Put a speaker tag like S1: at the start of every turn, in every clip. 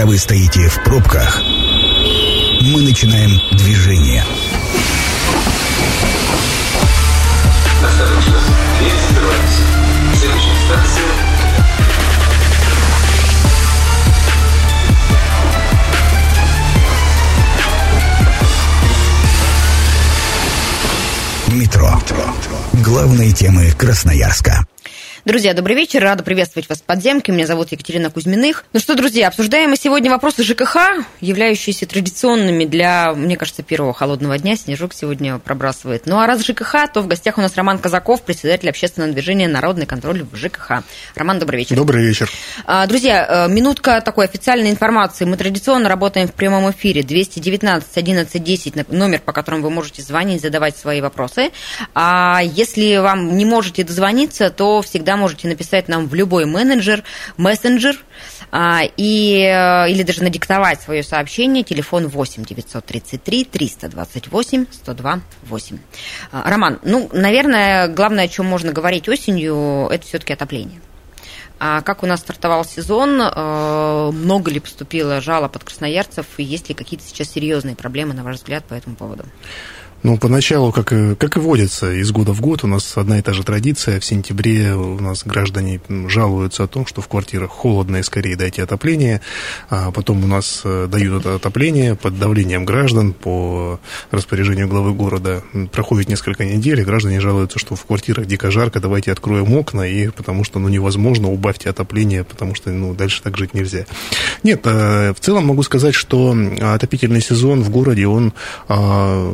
S1: Пока вы стоите в пробках, мы начинаем движение.
S2: Осторожно, дверь
S1: Метро. Главные темы Красноярска.
S3: Друзья, добрый вечер. Рада приветствовать вас в подземке. Меня зовут Екатерина Кузьминых. Ну что, друзья, обсуждаем мы сегодня вопросы ЖКХ, являющиеся традиционными для, мне кажется, первого холодного дня. Снежок сегодня пробрасывает. Ну а раз ЖКХ, то в гостях у нас Роман Казаков, председатель общественного движения «Народный контроль в ЖКХ». Роман, добрый вечер.
S4: Добрый вечер.
S3: А, Друзья, э, минутка такой официальной информации. Мы традиционно работаем в прямом эфире. 219 11 10, номер, по которому вы можете звонить, задавать свои вопросы. А если вам не можете дозвониться, то всегда можете написать нам в любой менеджер, мессенджер, а, и, э, или даже надиктовать свое сообщение. Телефон 8 933 328 102 8. А, Роман, ну, наверное, главное, о чем можно говорить осенью, это все-таки отопление. А как у нас стартовал сезон? Э, Много ли поступило жалоб от красноярцев? И есть ли какие-то сейчас серьезные проблемы, на ваш взгляд, по этому поводу?
S4: Ну, поначалу, как как и водится, из года в год у нас одна и та же традиция. В сентябре у нас граждане жалуются о том, что в квартирах холодно и скорее дайте отопление. А потом у нас э, дают это отопление под давлением граждан по распоряжению главы города. Проходит несколько недель, и граждане жалуются, что в квартирах дико жарко, давайте откроем окна, и потому что ну, невозможно, убавьте отопление, потому что ну, дальше так жить нельзя. Нет, э, в целом могу сказать, что отопительный сезон в городе, он а,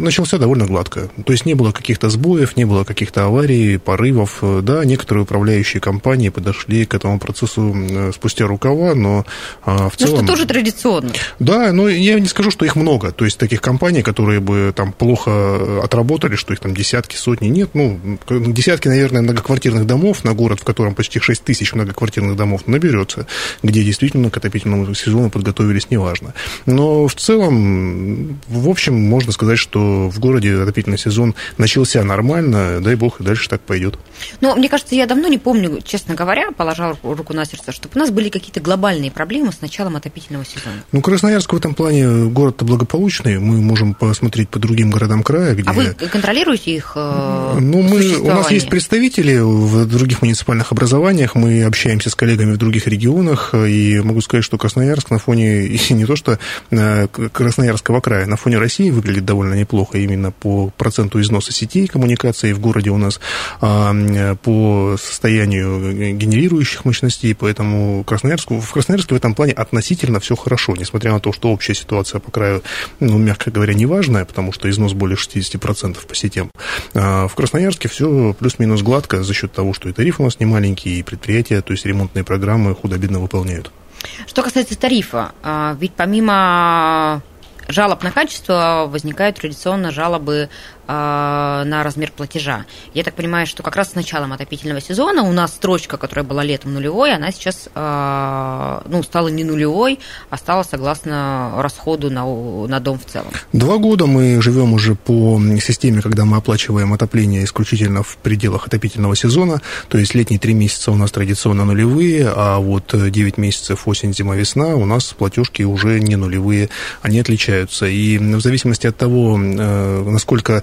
S4: начался довольно гладко. То есть не было каких-то сбоев, не было каких-то аварий, порывов. Да, некоторые управляющие компании подошли к этому процессу э, спустя рукава, но а, в целом...
S3: Ну, что тоже традиционно.
S4: Да, но я не скажу, что их много. То есть таких компаний, которые бы там плохо отработали, что их там десятки, сотни, нет. Ну, десятки, наверное, многоквартирных домов на город, в котором почти 6 тысяч многоквартирных домов наберется, где действительно к отопительному сезону подготовились, неважно. Но в целом, в общем, можно сказать, что в городе отопительный сезон начался нормально, дай бог, и дальше так пойдет.
S3: Ну, мне кажется, я давно не помню, честно говоря, положа руку на сердце, чтобы у нас были какие-то глобальные проблемы с началом отопительного сезона.
S4: Ну, Красноярск в этом плане город-то благополучный. Мы можем посмотреть по другим городам края, где...
S3: А вы контролируете их э,
S4: Ну, мы, у нас есть представители в других муниципальных образованиях, мы общаемся с коллегами в других регионах, и могу сказать, что Красноярск на фоне, и не то что э, Красноярского края, на фоне России выглядит довольно неплохо именно по проценту износа сетей коммуникации в городе у нас, а, по состоянию генерирующих мощностей, поэтому Красноярск, в Красноярске в этом плане относительно все хорошо, несмотря на то, что общая ситуация по краю, ну, мягко говоря, неважная, потому что износ более 60% по сетям. А в Красноярске все плюс-минус гладко за счет того, что и тариф у нас не маленький, и предприятия, то есть ремонтные программы худо-бедно выполняют.
S3: Что касается тарифа, а, ведь помимо жалоб на качество возникают традиционно жалобы на размер платежа. Я так понимаю, что как раз с началом отопительного сезона у нас строчка, которая была летом нулевой, она сейчас а, ну, стала не нулевой, а стала согласно расходу на, на дом в целом.
S4: Два года мы живем уже по системе, когда мы оплачиваем отопление исключительно в пределах отопительного сезона, то есть летние три месяца у нас традиционно нулевые, а вот 9 месяцев осень, зима, весна у нас платежки уже не нулевые, они отличаются. И в зависимости от того, э, насколько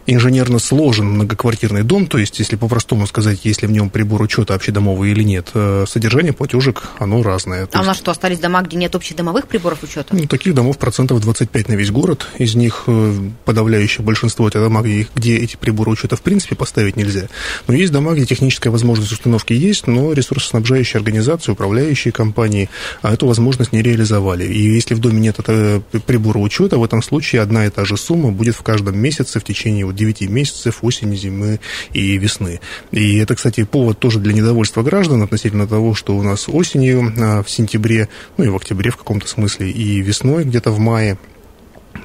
S4: инженерно сложен многоквартирный дом, то есть, если по-простому сказать, если в нем прибор учета общедомовый или нет, э, содержание платежек, оно разное.
S3: То а есть... у нас что, остались дома, где нет общедомовых приборов учета?
S4: Ну, таких домов процентов 25 на весь город, из них э, подавляющее большинство это дома, где, эти приборы учета в принципе поставить нельзя. Но есть дома, где техническая возможность установки есть, но ресурсоснабжающие организации, управляющие компании а эту возможность не реализовали. И если в доме нет этого прибора учета, в этом случае одна и та же сумма будет в каждом месяце в течение 9 месяцев осени, зимы и весны. И это, кстати, повод тоже для недовольства граждан относительно того, что у нас осенью, а, в сентябре, ну и в октябре в каком-то смысле, и весной где-то в мае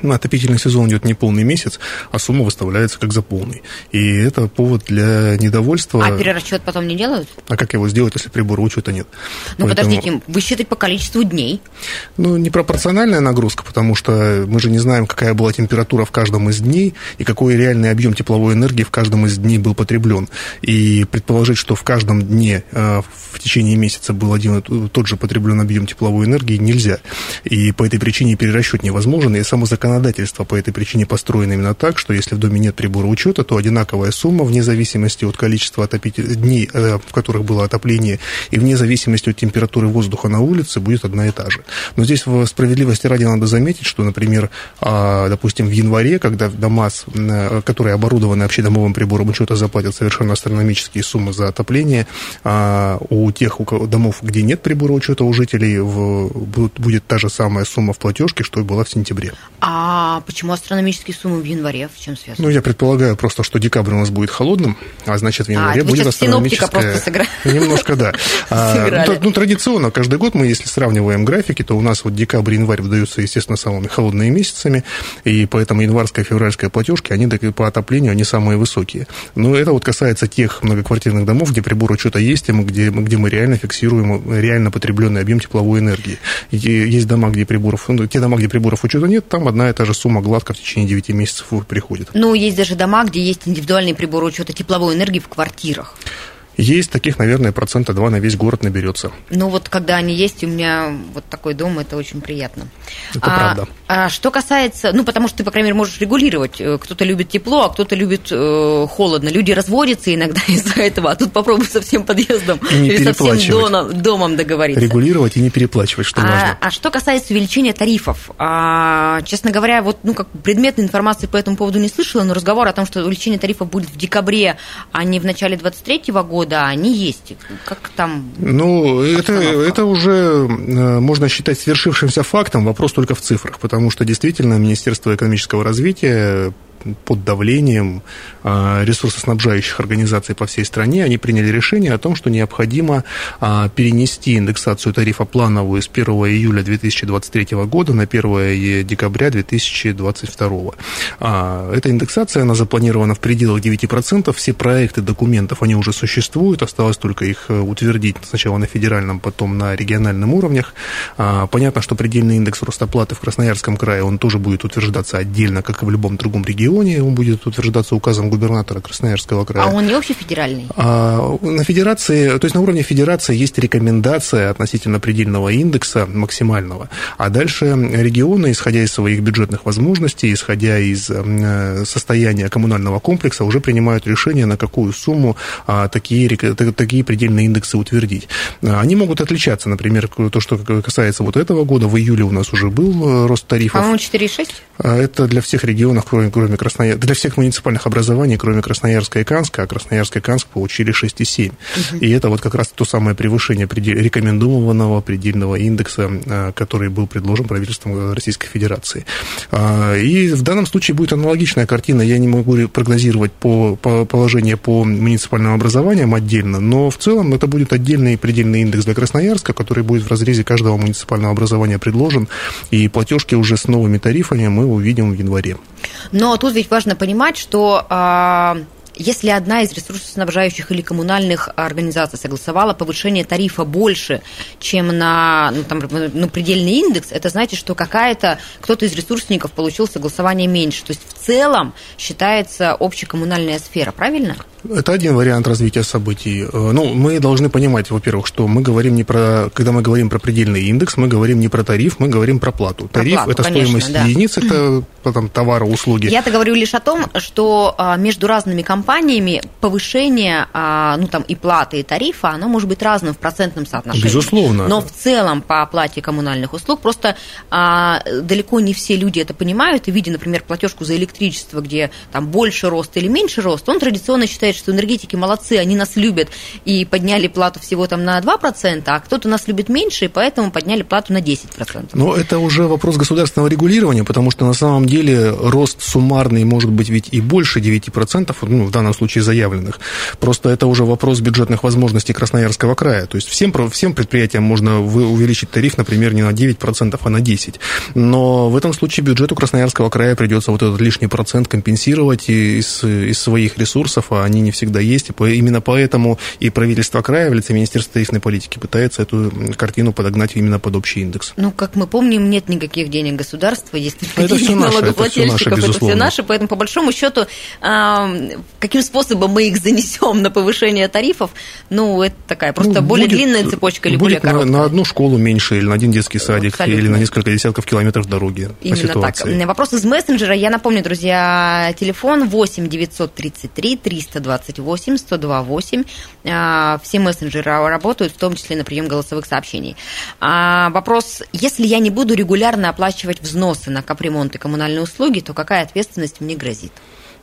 S4: отопительный сезон идет не полный месяц, а сумма выставляется как за полный. И это повод для недовольства.
S3: А перерасчет потом не делают?
S4: А как его сделать, если прибора учета нет?
S3: Ну, Поэтому... подождите, высчитать по количеству дней.
S4: Ну, непропорциональная нагрузка, потому что мы же не знаем, какая была температура в каждом из дней и какой реальный объем тепловой энергии в каждом из дней был потреблен. И предположить, что в каждом дне э, в течение месяца был один и тот же потреблен объем тепловой энергии, нельзя. И по этой причине перерасчет невозможен, и само законодательство по этой причине построено именно так, что если в доме нет прибора учета, то одинаковая сумма вне зависимости от количества отопитель... дней, э, в которых было отопление, и вне зависимости от температуры воздуха на улице будет одна и та же. Но здесь в справедливости ради надо заметить, что, например, а, допустим, в январе, когда дома, э, которые оборудованы общедомовым прибором учета, заплатят совершенно астрономические суммы за отопление, а, у тех у домов, где нет прибора учета, у жителей будет та же самая сумма в платежке, что и была в сентябре.
S3: А почему астрономические суммы в январе? В чем связано?
S4: Ну, я предполагаю просто, что декабрь у нас будет холодным, а значит, в январе а, будет астрономическая...
S3: просто сыграли.
S4: Немножко, да. А, ну, ну, традиционно, каждый год мы, если сравниваем графики, то у нас вот декабрь и январь выдаются, естественно, самыми холодными месяцами, и поэтому январская и февральская платежки, они по отоплению, они самые высокие. Но это вот касается тех многоквартирных домов, где прибор учета есть, и где, где мы реально фиксируем реально потребленный объем тепловой энергии. И есть дома, где приборов, ну, те дома, где приборов учета нет, там одна и та же сумма гладко в течение 9 месяцев приходит.
S3: Ну, есть даже дома, где есть индивидуальные приборы учета тепловой энергии в квартирах.
S4: Есть таких, наверное, процента два на весь город наберется.
S3: Ну вот когда они есть, у меня вот такой дом, это очень приятно.
S4: Это а, правда.
S3: А что касается, ну потому что ты, по крайней мере, можешь регулировать. Э, кто-то любит тепло, а кто-то любит э, холодно. Люди разводятся иногда из-за этого, а тут попробуй со всем подъездом
S4: и не
S3: или со всем домом, домом договориться.
S4: Регулировать и не переплачивать, что
S3: а,
S4: важно.
S3: А что касается увеличения тарифов, а, честно говоря, вот ну как предметной информации по этому поводу не слышала, но разговор о том, что увеличение тарифов будет в декабре, а не в начале 2023 года, они есть есть? Как там?
S4: Ну, это, это уже э, можно считать свершившимся фактом, вопрос только в цифрах, потому что действительно Министерство экономического развития под давлением а, ресурсоснабжающих организаций по всей стране, они приняли решение о том, что необходимо а, перенести индексацию тарифа плановую с 1 июля 2023 года на 1 декабря 2022. А, эта индексация, она запланирована в пределах 9%, все проекты документов, они уже существуют, осталось только их э, утвердить сначала на федеральном, потом на региональном уровнях. Понятно, что предельный индекс роста оплаты в Красноярском крае, он тоже будет утверждаться отдельно, как и в любом другом регионе, регионе, он будет утверждаться указом губернатора Красноярского края.
S3: А он не общефедеральный?
S4: А, на федерации, то есть на уровне федерации есть рекомендация относительно предельного индекса максимального, а дальше регионы, исходя из своих бюджетных возможностей, исходя из э, состояния коммунального комплекса, уже принимают решение, на какую сумму а, такие, такие предельные индексы утвердить. Они могут отличаться, например, то, что касается вот этого года, в июле у нас уже был э, рост тарифов.
S3: По-моему, 4,6?
S4: Это для всех регионов, кроме, кроме Краснояр... для всех муниципальных образований, кроме Красноярска и Канска, а Красноярск и Канск получили 6,7. Угу. И это вот как раз то самое превышение предел... рекомендованного предельного индекса, а, который был предложен правительством Российской Федерации. А, и в данном случае будет аналогичная картина. Я не могу прогнозировать по, по положение по муниципальным образованиям отдельно, но в целом это будет отдельный предельный индекс для Красноярска, который будет в разрезе каждого муниципального образования предложен, и платежки уже с новыми тарифами мы увидим в январе.
S3: Но тут ведь важно понимать, что а, если одна из ресурсоснабжающих или коммунальных организаций согласовала повышение тарифа больше, чем на ну, там, ну, предельный индекс, это значит, что какая-то кто-то из ресурсников получил согласование меньше. То есть в целом считается общекоммунальная сфера, правильно?
S4: Это один вариант развития событий. Э, ну, мы должны понимать, во-первых, что мы говорим не про, когда мы говорим про предельный индекс, мы говорим не про тариф, мы говорим про плату. Тариф про плату, это конечно, стоимость да. единиц, это там, товара, услуги.
S3: Я-то говорю лишь о том, что а, между разными компаниями повышение, а, ну там и платы, и тарифа, оно может быть разным в процентном соотношении.
S4: Безусловно.
S3: Но в целом по оплате коммунальных услуг просто а, далеко не все люди это понимают, и видя, например, платежку за электричество, где там больше рост или меньше рост, он традиционно считает, что энергетики молодцы, они нас любят и подняли плату всего там на 2%, а кто-то нас любит меньше, и поэтому подняли плату на 10%.
S4: Но это уже вопрос государственного регулирования, потому что на самом деле рост суммарный может быть ведь и больше 9%, ну, в данном случае заявленных. Просто это уже вопрос бюджетных возможностей Красноярского края. То есть всем, всем предприятиям можно увеличить тариф, например, не на 9%, а на 10%. Но в этом случае бюджету Красноярского края придется вот этот лишний процент компенсировать из, из своих ресурсов, а они не всегда есть. И именно поэтому и правительство края в лице Министерства тарифной политики пытается эту картину подогнать именно под общий индекс.
S3: Ну, как мы помним, нет никаких денег государства, есть только денег налогоплательщиков, это все наше, поэтому по большому счету, каким способом мы их занесем на повышение тарифов, ну, это такая просто ну, более будет, длинная цепочка или более короткая.
S4: На, на одну школу меньше, или на один детский садик, Абсолютно. или на несколько десятков километров дороги.
S3: Именно так. Вопрос из мессенджера. Я напомню, друзья, телефон 8 933 328 128. Все мессенджеры работают, в том числе на прием голосовых сообщений. А, вопрос, если я не буду регулярно оплачивать взносы на капремонт и коммунальные услуги, то какая ответственность мне грозит?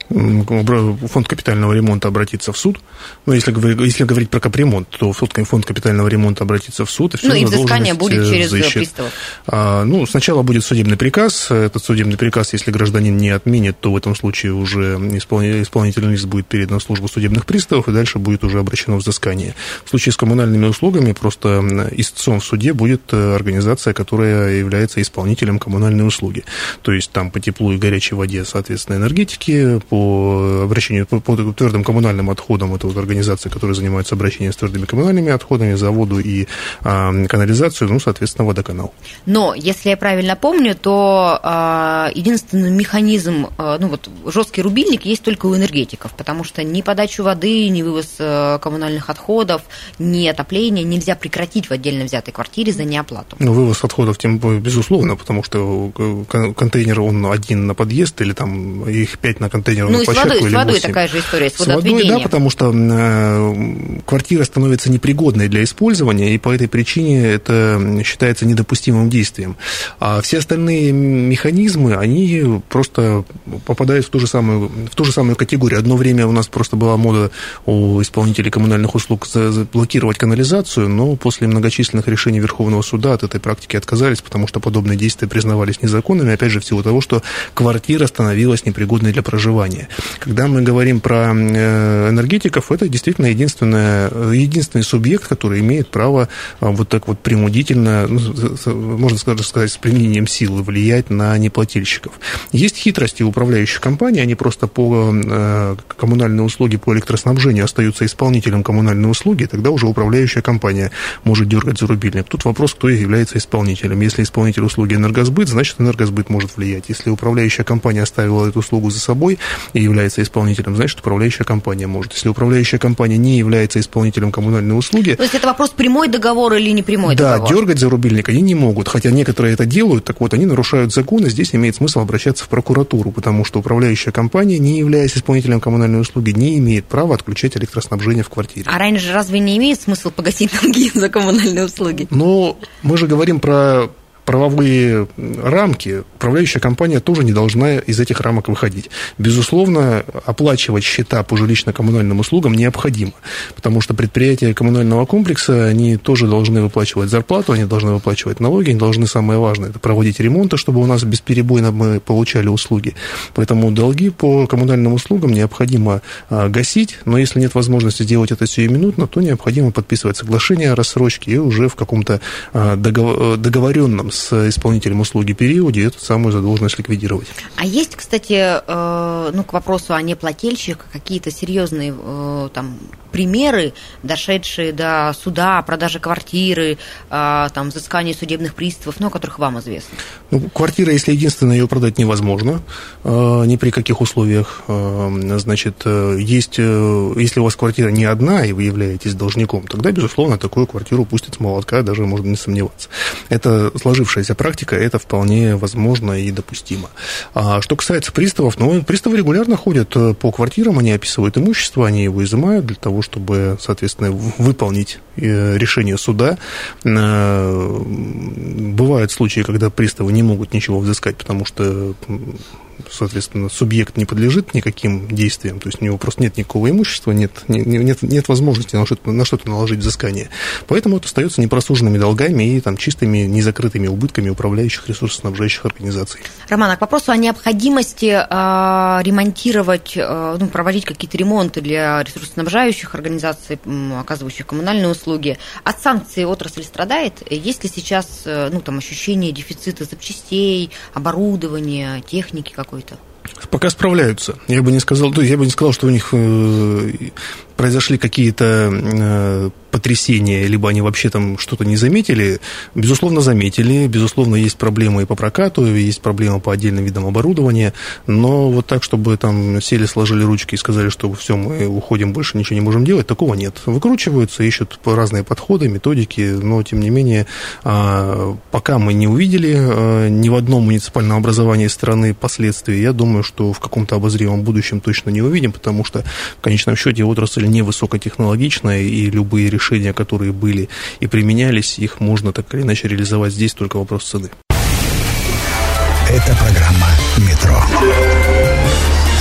S4: Фонд капитального ремонта обратиться в суд. Но если, если говорить про капремонт, то фонд капитального ремонта обратиться в суд.
S3: И все ну и взыскание будет э, через взыщет. приставов.
S4: А, ну, сначала будет судебный приказ. Этот судебный приказ, если гражданин не отменит, то в этом случае уже исполнительный лист будет передан в службу судебных приставов, и дальше будет уже обращено взыскание. В случае с коммунальными услугами просто истцом в суде будет э, организация, которая является исполнителем коммунальной услуги. То есть там по теплу и горячей воде, соответственно, энергетики, по обращению по, по твердым коммунальным отходам, это вот организация, которая занимается обращением с твердыми коммунальными отходами, за воду и а, канализацию, ну, соответственно, водоканал.
S3: Но, если я правильно помню, то а, единственный механизм, а, ну, вот жесткий рубильник есть только у энергетиков, потому что ни подачу воды, ни вывоз а, коммунальных отходов, ни отопление нельзя прекратить в отдельно взятой квартире за неоплату.
S4: Ну, вывоз отходов, тем безусловно, потому что э, контейнер, он один на подъезд или там их пять на контейнер
S3: ну, и с водой, с водой такая же история, с,
S4: с водой, да, потому что э, квартира становится непригодной для использования, и по этой причине это считается недопустимым действием. А все остальные механизмы, они просто попадают в ту же самую, в ту же самую категорию. Одно время у нас просто была мода у исполнителей коммунальных услуг заблокировать канализацию, но после многочисленных решений Верховного суда от этой практики отказались, потому что подобные действия признавались незаконными, опять же, в силу того, что квартира становилась непригодной для проживания образования. Когда мы говорим про э, энергетиков, это действительно единственное, единственный субъект, который имеет право а, вот так вот принудительно, ну, можно сказать, с применением силы влиять на неплательщиков. Есть хитрости управляющих компаний, они просто по э, коммунальные услуги по электроснабжению остаются исполнителем коммунальной услуги, тогда уже управляющая компания может дергать за рубильник. Тут вопрос, кто является исполнителем. Если исполнитель услуги энергосбыт, значит энергосбыт может влиять. Если управляющая компания оставила эту услугу за собой, и является исполнителем, значит, управляющая компания может. Если управляющая компания не является исполнителем коммунальной услуги...
S3: То есть это вопрос прямой договор или не прямой
S4: да,
S3: договор?
S4: Да, дергать за рубильник они не могут, хотя некоторые это делают, так вот, они нарушают закон, и здесь имеет смысл обращаться в прокуратуру, потому что управляющая компания, не являясь исполнителем коммунальной услуги, не имеет права отключать электроснабжение в квартире.
S3: А раньше разве не имеет смысл погасить долги за коммунальные услуги?
S4: Но мы же говорим про правовые рамки, управляющая компания тоже не должна из этих рамок выходить. Безусловно, оплачивать счета по жилищно-коммунальным услугам необходимо, потому что предприятия коммунального комплекса, они тоже должны выплачивать зарплату, они должны выплачивать налоги, они должны, самое важное, это проводить ремонты, чтобы у нас бесперебойно мы получали услуги. Поэтому долги по коммунальным услугам необходимо а, гасить, но если нет возможности сделать это сиюминутно, то необходимо подписывать соглашение о рассрочке и уже в каком-то а, договоренном с исполнителем услуги периоде эту самую задолженность ликвидировать.
S3: А есть, кстати, э, ну, к вопросу о неплательщиках какие-то серьезные э, там примеры, дошедшие до суда, продажи квартиры, э, там, взыскания судебных приставов, ну, о которых вам известно?
S4: Ну, квартира, если единственная, ее продать невозможно, ни при каких условиях. Значит, есть, если у вас квартира не одна, и вы являетесь должником, тогда, безусловно, такую квартиру пустят с молотка, даже можно не сомневаться. Это сложившееся сложившаяся практика, это вполне возможно и допустимо. А что касается приставов, ну, приставы регулярно ходят э, по квартирам, они описывают имущество, они его изымают для того, чтобы, соответственно, выполнить э, решение суда. Э, бывают случаи, когда приставы не могут ничего взыскать, потому что соответственно, субъект не подлежит никаким действиям, то есть у него просто нет никакого имущества, нет, нет, нет возможности на что-то, на что-то наложить взыскание. Поэтому это остается непросуженными долгами и там, чистыми незакрытыми убытками управляющих ресурсоснабжающих организаций.
S3: Роман, а к вопросу о необходимости э, ремонтировать, э, ну, проводить какие-то ремонты для ресурсоснабжающих организаций, оказывающих коммунальные услуги, от санкций отрасль страдает? Есть ли сейчас э, ну, там, ощущение дефицита запчастей, оборудования, техники какой-то?
S4: Пока справляются. Я бы не сказал, я бы не сказал, что у них э, произошли какие-то э, потрясения, либо они вообще там что-то не заметили, безусловно, заметили. Безусловно, есть проблемы и по прокату, есть проблемы по отдельным видам оборудования, но вот так, чтобы там сели, сложили ручки и сказали, что все, мы уходим, больше ничего не можем делать, такого нет. Выкручиваются, ищут разные подходы, методики, но, тем не менее, а, пока мы не увидели а, ни в одном муниципальном образовании страны последствий, я думаю, что в каком-то обозримом будущем точно не увидим, потому что, в конечном счете, отрасль невысокотехнологичная, и любые решения, которые были и применялись, их можно так или иначе реализовать здесь, только вопрос цены.
S1: Это программа «Метро».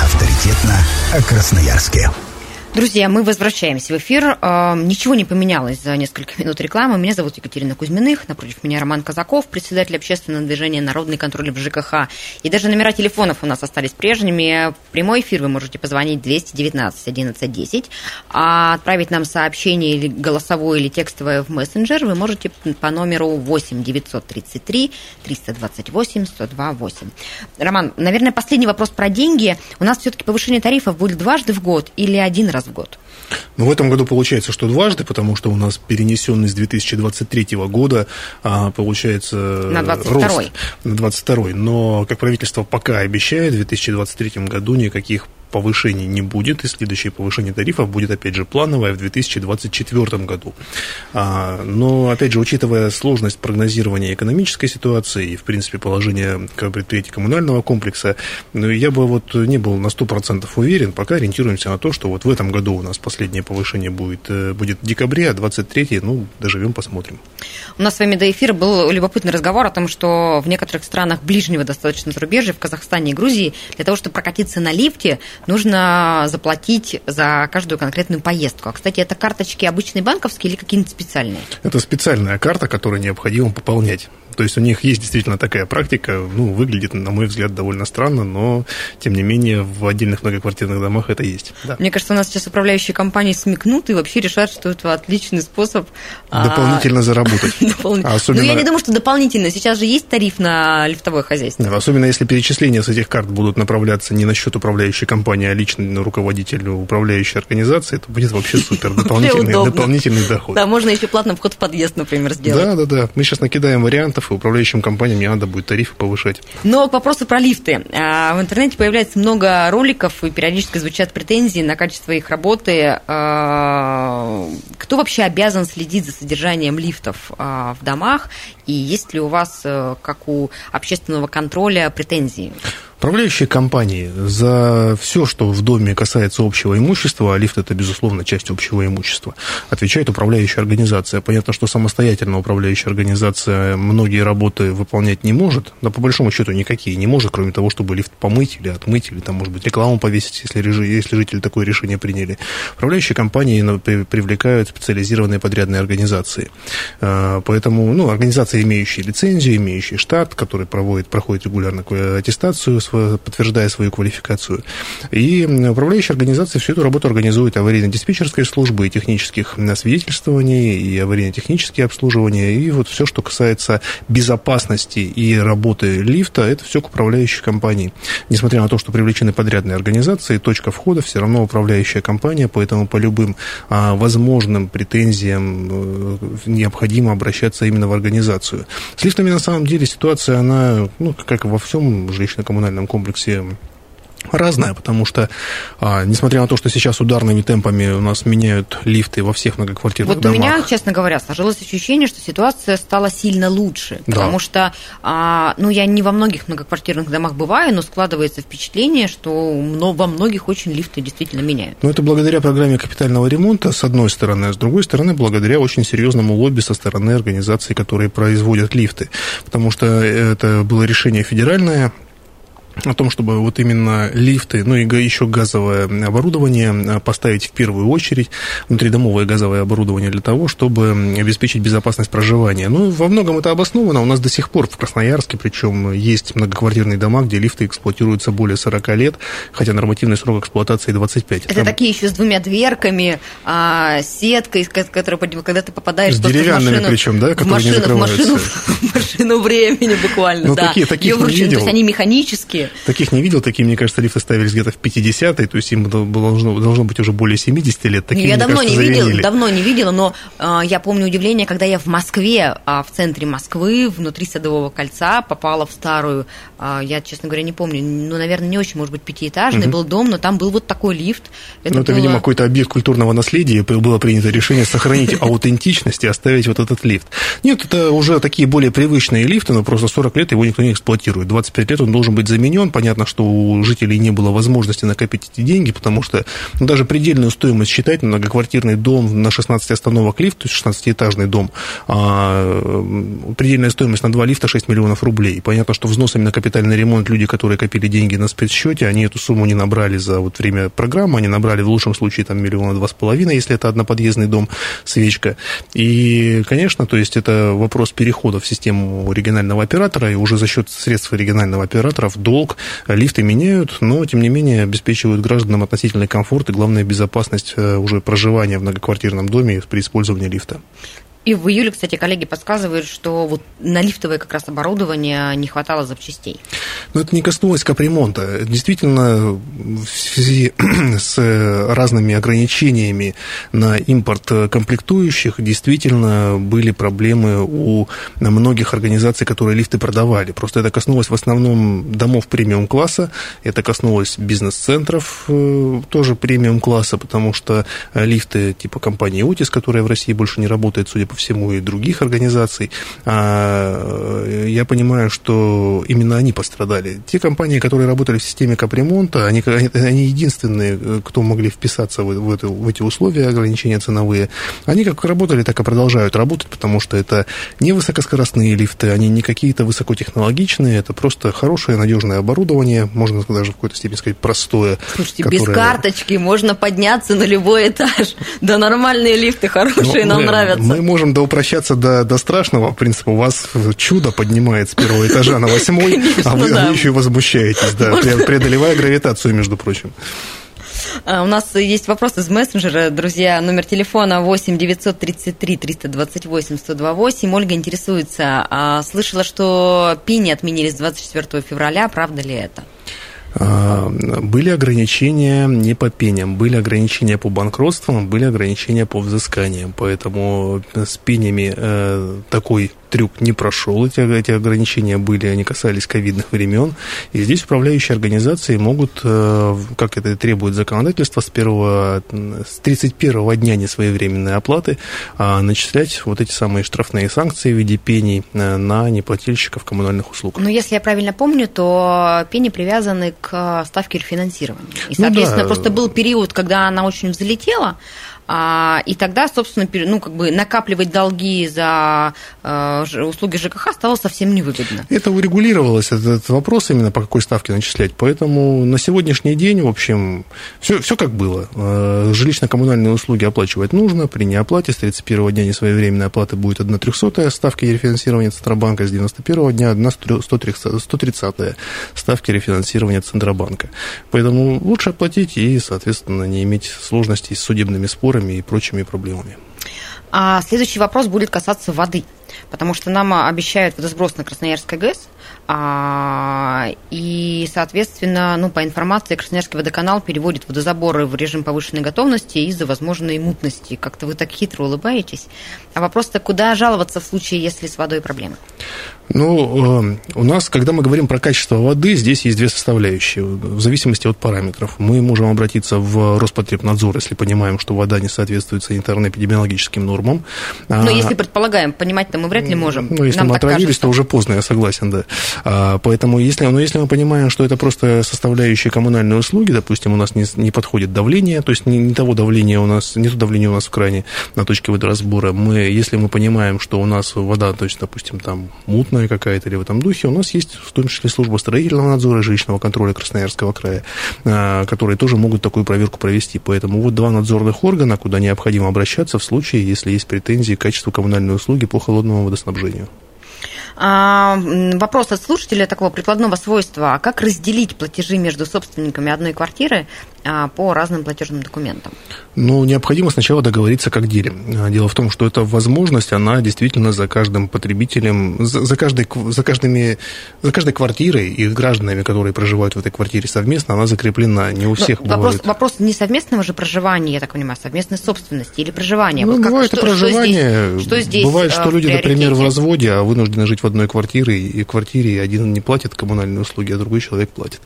S1: Авторитетно о Красноярске.
S3: Друзья, мы возвращаемся в эфир. А, ничего не поменялось за несколько минут рекламы. Меня зовут Екатерина Кузьминых. Напротив меня Роман Казаков, председатель общественного движения «Народный контроль в ЖКХ». И даже номера телефонов у нас остались прежними. В прямой эфир вы можете позвонить 219 11 10, а отправить нам сообщение или голосовое, или текстовое в мессенджер вы можете по номеру 8 933 328 102 8. Роман, наверное, последний вопрос про деньги. У нас все-таки повышение тарифов будет дважды в год или один раз в год?
S4: Ну, в этом году получается, что дважды, потому что у нас перенесенный с 2023 года, а, получается,
S3: на 22 рост.
S4: на 22 Но, как правительство пока обещает, в 2023 году никаких повышений не будет, и следующее повышение тарифов будет, опять же, плановое в 2024 году. А, но, опять же, учитывая сложность прогнозирования экономической ситуации и, в принципе, положение предприятий коммунального комплекса, ну, я бы вот не был на 100% уверен, пока ориентируемся на то, что вот в этом году у нас последнее повышение будет, э, будет в декабре, а 23 ну, доживем, посмотрим.
S3: У нас с вами до эфира был любопытный разговор о том, что в некоторых странах ближнего достаточно зарубежья, в Казахстане и Грузии, для того, чтобы прокатиться на лифте, нужно заплатить за каждую конкретную поездку. А, кстати, это карточки обычные банковские или какие-нибудь специальные?
S4: Это специальная карта, которую необходимо пополнять. То есть у них есть действительно такая практика, ну, выглядит, на мой взгляд, довольно странно, но, тем не менее, в отдельных многоквартирных домах это есть.
S3: Да. Мне кажется, у нас сейчас управляющие компании смекнут и вообще решат, что это отличный способ...
S4: А, дополнительно а... заработать.
S3: А особенно... Ну, я не думаю, что дополнительно. Сейчас же есть тариф на лифтовое хозяйство.
S4: особенно если перечисления с этих карт будут направляться не на счет управляющей компании, а лично руководителю управляющей организации, это будет вообще супер. Дополнительный, дополнительный доход.
S3: Да, можно еще платный вход в подъезд, например, сделать.
S4: Да, да, да. Мы сейчас накидаем вариантов клиентов, и управляющим компаниям не надо будет тарифы повышать.
S3: Но к вопросу про лифты. А, в интернете появляется много роликов, и периодически звучат претензии на качество их работы. А, кто вообще обязан следить за содержанием лифтов а, в домах? И есть ли у вас, э, как у общественного контроля, претензии?
S4: Управляющие компании за все, что в доме касается общего имущества, а лифт это, безусловно, часть общего имущества, отвечает управляющая организация. Понятно, что самостоятельно управляющая организация многие работы выполнять не может, да по большому счету никакие не может, кроме того, чтобы лифт помыть или отмыть, или там, может быть, рекламу повесить, если, если жители такое решение приняли. Управляющие компании привлекают специализированные подрядные организации. А, поэтому, ну, организации, имеющие лицензию, имеющие штат, который проводит, проходит регулярно аттестацию подтверждая свою квалификацию. И управляющая организация всю эту работу организует аварийно-диспетчерской службы и технических свидетельствований, и аварийно-технические обслуживания, и вот все, что касается безопасности и работы лифта, это все к управляющей компании. Несмотря на то, что привлечены подрядные организации, точка входа все равно управляющая компания, поэтому по любым а, возможным претензиям э, необходимо обращаться именно в организацию. С лифтами на самом деле ситуация, она, ну, как во всем жилищно-коммунальном спортивном комплексе разная, потому что, а, несмотря на то, что сейчас ударными темпами у нас меняют лифты во всех многоквартирных
S3: вот
S4: домах.
S3: Вот у меня, честно говоря, сложилось ощущение, что ситуация стала сильно лучше, потому да. что, а, ну, я не во многих многоквартирных домах бываю, но складывается впечатление, что во многих очень лифты действительно меняют.
S4: Ну, это благодаря программе капитального ремонта, с одной стороны, а с другой стороны, благодаря очень серьезному лобби со стороны организаций, которые производят лифты, потому что это было решение федеральное, о том, чтобы вот именно лифты, ну и еще газовое оборудование поставить в первую очередь, внутридомовое газовое оборудование для того, чтобы обеспечить безопасность проживания. Ну, во многом это обосновано. У нас до сих пор в Красноярске, причем есть многоквартирные дома, где лифты эксплуатируются более 40 лет, хотя нормативный срок эксплуатации 25.
S3: Это Там... такие еще с двумя дверками, а, сеткой, которая, когда ты попадаешь
S4: с деревянными в машину, причем, да,
S3: которые в машину, не закрываются. В машину, в машину времени буквально,
S4: ну,
S3: да.
S4: Такие, таких не видел.
S3: То есть они механические, такие.
S4: Таких не видел, такие, мне кажется, лифты ставились где-то в 50-е, то есть им должно, должно быть уже более 70 лет. Такие,
S3: я давно
S4: кажется,
S3: не видела, давно не видела, но э, я помню удивление, когда я в Москве, э, в центре Москвы, внутри Садового кольца, попала в старую, э, я, честно говоря, не помню, ну, наверное, не очень, может быть, пятиэтажный угу. был дом, но там был вот такой лифт.
S4: Это, ну, это было... видимо, какой-то объект культурного наследия, было принято решение сохранить аутентичность и оставить вот этот лифт. Нет, это уже такие более привычные лифты, но просто 40 лет его никто не эксплуатирует. 25 лет он должен быть заменен, понятно, что у жителей не было возможности накопить эти деньги, потому что ну, даже предельную стоимость считать, многоквартирный дом на 16 остановок лифт, то есть 16-этажный дом, а, предельная стоимость на два лифта 6 миллионов рублей. Понятно, что взносами на капитальный ремонт люди, которые копили деньги на спецсчете, они эту сумму не набрали за вот время программы, они набрали в лучшем случае там миллиона два с половиной, если это одноподъездный дом, свечка. И, конечно, то есть это вопрос перехода в систему регионального оператора, и уже за счет средств регионального оператора в долг лифты меняют, но, тем не менее, обеспечивают гражданам относительный комфорт и, главное, безопасность э, уже проживания в многоквартирном доме при использовании лифта.
S3: И в июле, кстати, коллеги подсказывают, что вот на лифтовое как раз оборудование не хватало запчастей.
S4: Но это не коснулось капремонта. Действительно, в связи с разными ограничениями на импорт комплектующих, действительно были проблемы у многих организаций, которые лифты продавали. Просто это коснулось в основном домов премиум-класса, это коснулось бизнес-центров э, тоже премиум-класса, потому что лифты типа компании «Утис», которая в России больше не работает, судя по всему, и других организаций, а, я понимаю, что именно они пострадали. Те компании, которые работали в системе капремонта, они, они единственные, кто могли вписаться в, в, это, в эти условия ограничения ценовые. Они как работали, так и продолжают работать, потому что это не высокоскоростные лифты, они не какие-то высокотехнологичные, это просто хорошее, надежное оборудование, можно даже в какой-то степени сказать простое.
S3: Слушайте, которое... без карточки можно подняться на любой этаж. Да нормальные лифты хорошие, ну, нам нравятся.
S4: Мы можем можем доупрощаться до, до страшного. В принципе, у вас чудо поднимает с первого этажа на восьмой, а вы, да. вы еще и возмущаетесь, да, преодолевая гравитацию, между прочим.
S3: А, у нас есть вопрос из мессенджера, друзья. Номер телефона 8 933 328 128. Ольга интересуется. А, слышала, что пени отменили с 24 февраля. Правда ли это?
S4: Были ограничения не по пеням, были ограничения по банкротствам, были ограничения по взысканиям. Поэтому с пенями э, такой трюк не прошел, эти, эти ограничения были, они касались ковидных времен. И здесь управляющие организации могут, э, как это требует законодательство, с, первого, с 31 дня несвоевременной оплаты а, начислять вот эти самые штрафные санкции в виде пений э, на неплательщиков коммунальных услуг.
S3: Но если я правильно помню, то пени привязаны к ставке рефинансирования. И, соответственно, ну, да. просто был период, когда она очень взлетела, и тогда, собственно, ну, как бы накапливать долги за э, услуги ЖКХ стало совсем невыгодно.
S4: Это урегулировалось, этот вопрос именно по какой ставке начислять. Поэтому на сегодняшний день, в общем, все, как было. Э, жилищно-коммунальные услуги оплачивать нужно. При неоплате с 31 дня несвоевременной оплаты будет 1 300 ставки рефинансирования Центробанка, с 91 дня 1 130, 130 ставки рефинансирования Центробанка. Поэтому лучше оплатить и, соответственно, не иметь сложностей с судебными спорами заборами и прочими проблемами.
S3: А следующий вопрос будет касаться воды, потому что нам обещают водосброс на Красноярской ГЭС, а, и, соответственно, ну, по информации, Красноярский водоканал переводит водозаборы в режим повышенной готовности из-за возможной мутности. Как-то вы так хитро улыбаетесь. А вопрос-то, куда жаловаться в случае, если с водой проблемы?
S4: Ну, э, у нас, когда мы говорим про качество воды, здесь есть две составляющие, в зависимости от параметров. Мы можем обратиться в Роспотребнадзор, если понимаем, что вода не соответствует санитарно-эпидемиологическим нормам.
S3: Но а, если предполагаем, понимать-то мы вряд ли можем.
S4: Ну, если Нам мы отравились, кажется. то уже поздно, я согласен, да. А, поэтому, если, но если мы понимаем, что это просто составляющие коммунальные услуги, допустим, у нас не, не подходит давление, то есть не, не того давления у нас, не то давление у нас в кране на точке водоразбора, мы, если мы понимаем, что у нас вода, то есть, допустим, там мутная, очередной какая-то или в этом духе, у нас есть в том числе служба строительного надзора и жилищного контроля Красноярского края, а, которые тоже могут такую проверку провести. Поэтому вот два надзорных органа, куда необходимо обращаться в случае, если есть претензии к качеству коммунальной услуги по холодному водоснабжению.
S3: А, вопрос от слушателя такого прикладного свойства. А как разделить платежи между собственниками одной квартиры по разным платежным документам?
S4: Ну, необходимо сначала договориться, как делим. А, дело в том, что эта возможность, она действительно за каждым потребителем, за, за, каждой, за, каждыми, за каждой квартирой и гражданами, которые проживают в этой квартире совместно, она закреплена. Не у всех
S3: Но вопрос, бывает. Вопрос не совместного же проживания, я так понимаю, совместной собственности или проживания.
S4: Ну, вот бывает как, что, проживание. Что здесь, что здесь бывает, что люди, например, в разводе, а вынуждены жить в одной квартире, и квартире один не платит коммунальные услуги, а другой человек платит.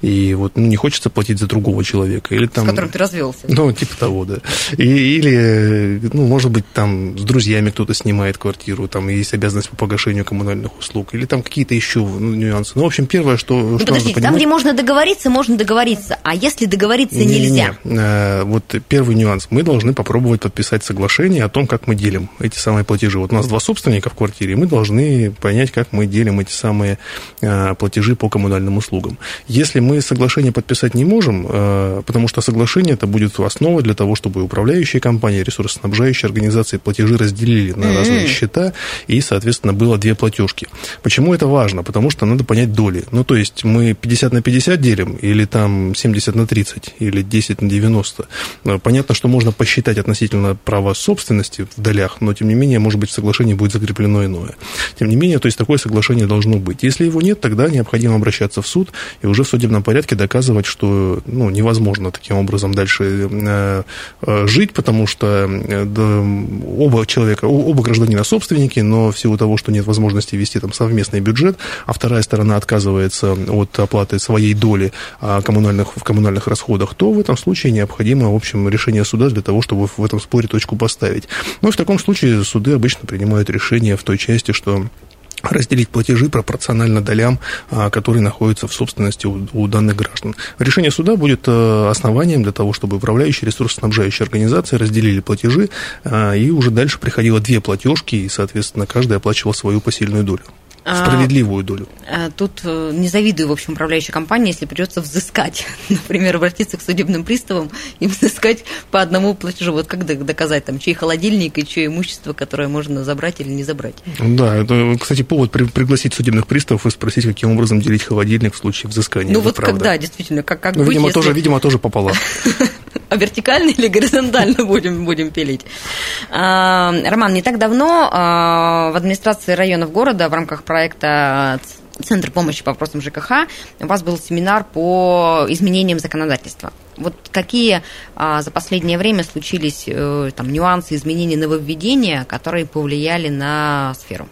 S4: И вот ну, не хочется платить за другого человека. Или, там,
S3: с которым ты развелся.
S4: Ну, типа того, да. И, или, ну, может быть, там с друзьями кто-то снимает квартиру, там есть обязанность по погашению коммунальных услуг, или там какие-то еще ну, нюансы. Ну, в общем, первое, что, ну, что
S3: подождите, там, где можно договориться, можно договориться, а если договориться не, нельзя?
S4: Не, не. А, вот первый нюанс. Мы должны попробовать подписать соглашение о том, как мы делим эти самые платежи. Вот у нас два собственника в квартире, и мы должны понять, как мы делим эти самые а, платежи по коммунальным услугам. Если мы соглашение подписать не можем, а, потому что соглашение это будет основой для того, чтобы управляющие компании, ресурсоснабжающие организации платежи разделили на разные счета, и, соответственно, было две платежки. Почему это важно? Потому что надо понять доли. Ну, то есть мы 50 на 50 делим, или там 70 на 30, или 10 на 90. Понятно, что можно посчитать относительно права собственности в долях, но, тем не менее, может быть, в соглашении будет закреплено иное. Тем не менее, то есть такое соглашение должно быть. Если его нет, тогда необходимо обращаться в суд и уже в судебном порядке доказывать, что ну, невозможно таким образом дальше э, э, жить, потому что э, оба человека, оба гражданина собственники, но в силу того, что нет возможности вести там совместный бюджет, а вторая сторона отказывается от оплаты своей доли а, коммунальных, в коммунальных расходах, то в этом случае необходимо, в общем, решение суда для того, чтобы в этом споре точку поставить. Ну и в таком случае суды обычно принимают решение в той части, что разделить платежи пропорционально долям, а, которые находятся в собственности у, данных граждан. Решение суда будет э, основанием для того, чтобы управляющие ресурсоснабжающие организации разделили платежи, а, и уже дальше приходило две платежки, и, соответственно, каждый оплачивал свою посильную долю. А, справедливую долю.
S3: А, тут э, не завидую, в общем, управляющей компании, если придется взыскать. Например, обратиться к судебным приставам и взыскать по одному платежу. Вот как доказать, там, чей холодильник и чье имущество, которое можно забрать или не забрать?
S4: Да, это, кстати, повод пригласить судебных приставов и спросить, каким образом делить холодильник в случае взыскания.
S3: Ну вот правда. когда, действительно, как, как
S4: ну, быть, видимо, если... тоже, видимо, тоже пополам.
S3: А вертикально или горизонтально будем, будем пилить? А, Роман, не так давно а, в администрации районов города в рамках проекта Центр помощи по вопросам ЖКХ, у вас был семинар по изменениям законодательства. Вот какие за последнее время случились э, там, нюансы изменений нововведения, которые повлияли на сферу?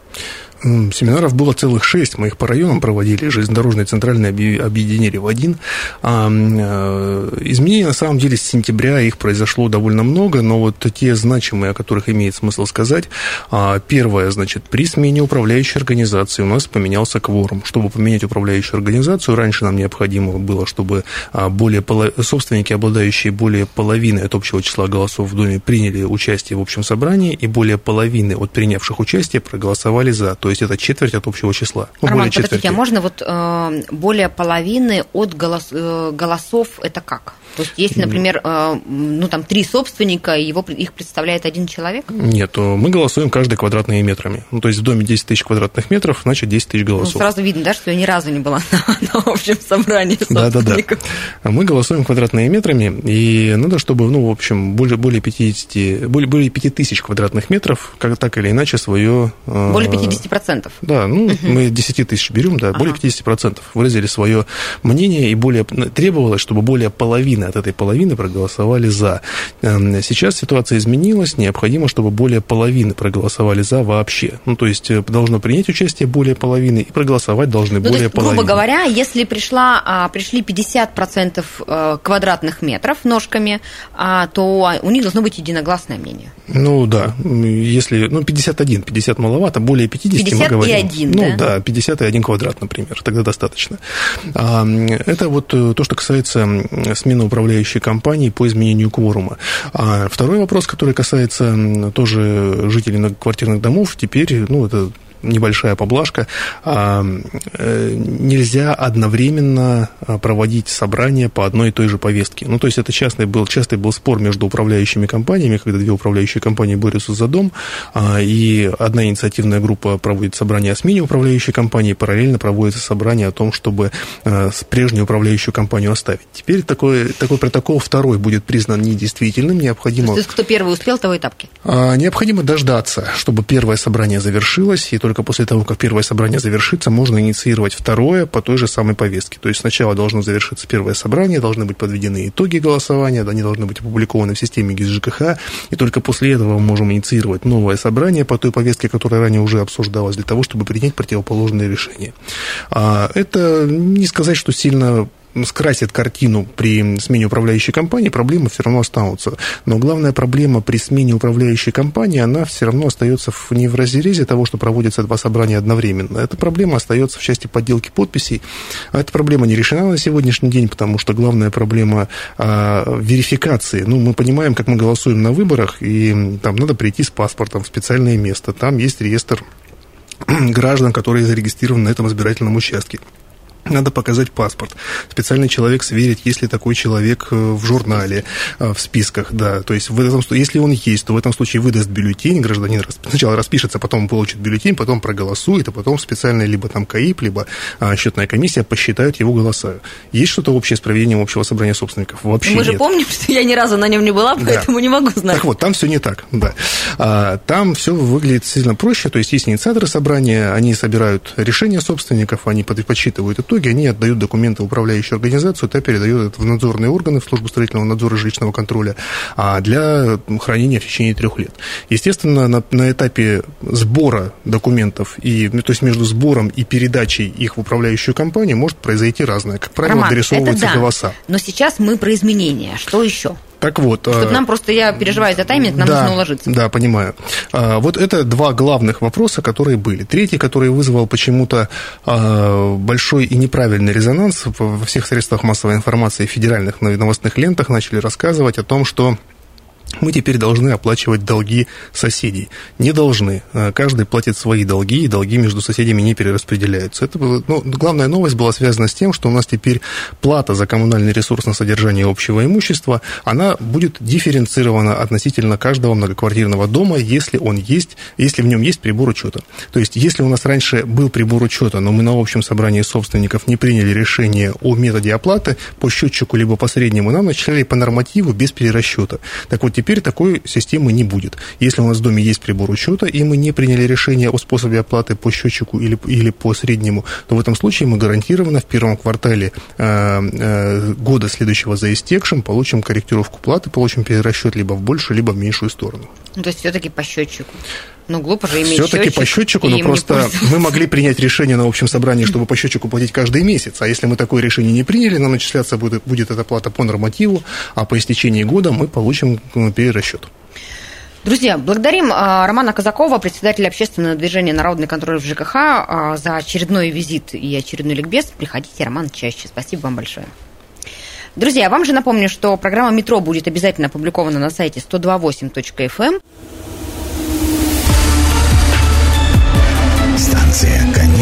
S4: Семинаров было целых шесть, мы их по районам проводили, железнодорожные центральные объединили в один. А, э, изменений на самом деле с сентября их произошло довольно много, но вот те значимые, о которых имеет смысл сказать. А, первое, значит, при смене управляющей организации у нас поменялся кворум. Чтобы поменять управляющую организацию, раньше нам необходимо было, чтобы а, более поло... собственники, обладающие более половины от общего числа голосов в Доме, приняли участие в общем собрании, и более половины от принявших участие проголосовали за. То есть это четверть от общего числа.
S3: Ну, Роман, более подождите, а можно вот э, более половины от голос, э, голосов это как? То есть если, например, э, ну там три собственника, его, их представляет один человек?
S4: Нет, мы голосуем каждый квадратными метрами. Ну, то есть в доме 10 тысяч квадратных метров, значит 10 тысяч голосов. Ну,
S3: сразу видно, да, что я ни разу не была на, на общем собрании
S4: Да, да, да. Мы голосуем квадратными метрами, и надо, чтобы, ну, в общем, более, более 50, более, более 5 тысяч квадратных метров, как так или иначе, свое...
S3: Э, более 50%?
S4: Да, ну, угу. мы 10 тысяч берем, да, ага. более 50% выразили свое мнение, и более требовалось, чтобы более половины половины от этой половины проголосовали за. Эм, сейчас ситуация изменилась, необходимо, чтобы более половины проголосовали за вообще. Ну, то есть э, должно принять участие более половины и проголосовать должны ну, более есть, половины.
S3: Грубо говоря, если пришла, а, пришли 50% э, квадратных метров ножками, а, то у них должно быть единогласное мнение.
S4: Ну да, если, ну 51, 50 маловато, более 50, 50 мы говорим.
S3: и 1,
S4: Ну да? да, 50 и 1 квадрат, например, тогда достаточно. Это вот э, то, что касается смены управляющей компании по изменению кворума. А второй вопрос, который касается тоже жителей многоквартирных домов, теперь, ну, это небольшая поблажка, а, э, нельзя одновременно проводить собрания по одной и той же повестке. Ну, то есть это частный был, частый был спор между управляющими компаниями, когда две управляющие компании борются за дом, и одна инициативная группа проводит собрание о смене управляющей компании, параллельно проводится собрание о том, чтобы прежнюю управляющую компанию оставить. Теперь такой, такой протокол второй будет признан недействительным, необходимо...
S3: То есть кто первый успел, того и тапки?
S4: Необходимо дождаться, чтобы первое собрание завершилось, и только после того, как первое собрание завершится, можно инициировать второе по той же самой повестке. То есть сначала должно завершиться первое собрание, должны быть подведены итоги голосования, они должны быть опубликованы в системе ГИС ЖКХ, и только после этого мы можем инициировать новое собрание по той повестке, которая ранее уже обсуждалась, для того, чтобы принять противоположное решение. А, это не сказать, что сильно скрасит картину при смене управляющей компании, проблемы все равно останутся. Но главная проблема при смене управляющей компании, она все равно остается не в разрезе того, что проводятся два собрания одновременно. Эта проблема остается в части подделки подписей. А эта проблема не решена на сегодняшний день, потому что главная проблема а, верификации. Ну, мы понимаем, как мы голосуем на выборах, и там надо прийти с паспортом в специальное место. Там есть реестр граждан, которые зарегистрированы на этом избирательном участке. Надо показать паспорт. Специальный человек сверить, есть ли такой человек э, в журнале, э, в списках, да. То есть, в этом, если он есть, то в этом случае выдаст бюллетень, гражданин сначала распишется, потом получит бюллетень, потом проголосует, а потом специальная либо там КАИП, либо а, счетная комиссия посчитают его голоса. Есть что-то общее с проведением общего собрания собственников? Вообще
S3: Мы же
S4: нет.
S3: помним, что я ни разу на нем не была, поэтому да. не могу знать.
S4: Так вот, там все не так, да. А, там все выглядит сильно проще, то есть есть инициаторы собрания, они собирают решения собственников, они подсчитывают итоги, они отдают документы в управляющую организацию, та передает это в надзорные органы, в службу строительного надзора жилищного контроля, а для хранения в течение трех лет. Естественно, на, на этапе сбора документов, и, ну, то есть между сбором и передачей их в управляющую компанию может произойти разное. Как правило,
S3: Роман,
S4: дорисовываются
S3: да.
S4: голоса.
S3: Но сейчас мы про изменения. Что еще?
S4: Так вот.
S3: Чтобы а, нам просто, я переживаю за тайминг, нам
S4: да,
S3: нужно уложиться.
S4: Да, понимаю. А, вот это два главных вопроса, которые были. Третий, который вызвал почему-то а, большой и неправильный резонанс во всех средствах массовой информации, федеральных новостных лентах начали рассказывать о том, что мы теперь должны оплачивать долги соседей. Не должны. Э, каждый платит свои долги, и долги между соседями не перераспределяются. Это было, ну, главная новость была связана с тем, что у нас теперь плата за коммунальный ресурс на содержание общего имущества, она будет дифференцирована относительно каждого многоквартирного дома, если он есть, если в нем есть прибор учета. То есть, если у нас раньше был прибор учета, но мы на общем собрании собственников не приняли решение о методе оплаты по счетчику либо по среднему, нам начисляли по нормативу без перерасчета. Так вот, Теперь такой системы не будет. Если у нас в доме есть прибор учета, и мы не приняли решение о способе оплаты по счетчику или, или по среднему, то в этом случае мы гарантированно в первом квартале э, э, года следующего за истекшим получим корректировку платы, получим перерасчет либо в большую, либо в меньшую сторону.
S3: Ну, то есть все-таки по счетчику. Ну, глупо же иметь
S4: Все-таки по счетчику, но просто мы могли принять решение на общем собрании, чтобы по счетчику платить каждый месяц. А если мы такое решение не приняли, нам начисляться будет, будет эта плата по нормативу, а по истечении года мы получим э, перерасчет.
S3: Друзья, благодарим а, Романа Казакова, председателя общественного движения «Народный контроль в ЖКХ», а, за очередной визит и очередной ликбез. Приходите, Роман, чаще. Спасибо вам большое. Друзья, вам же напомню, что программа «Метро» будет обязательно опубликована на сайте 128.fm.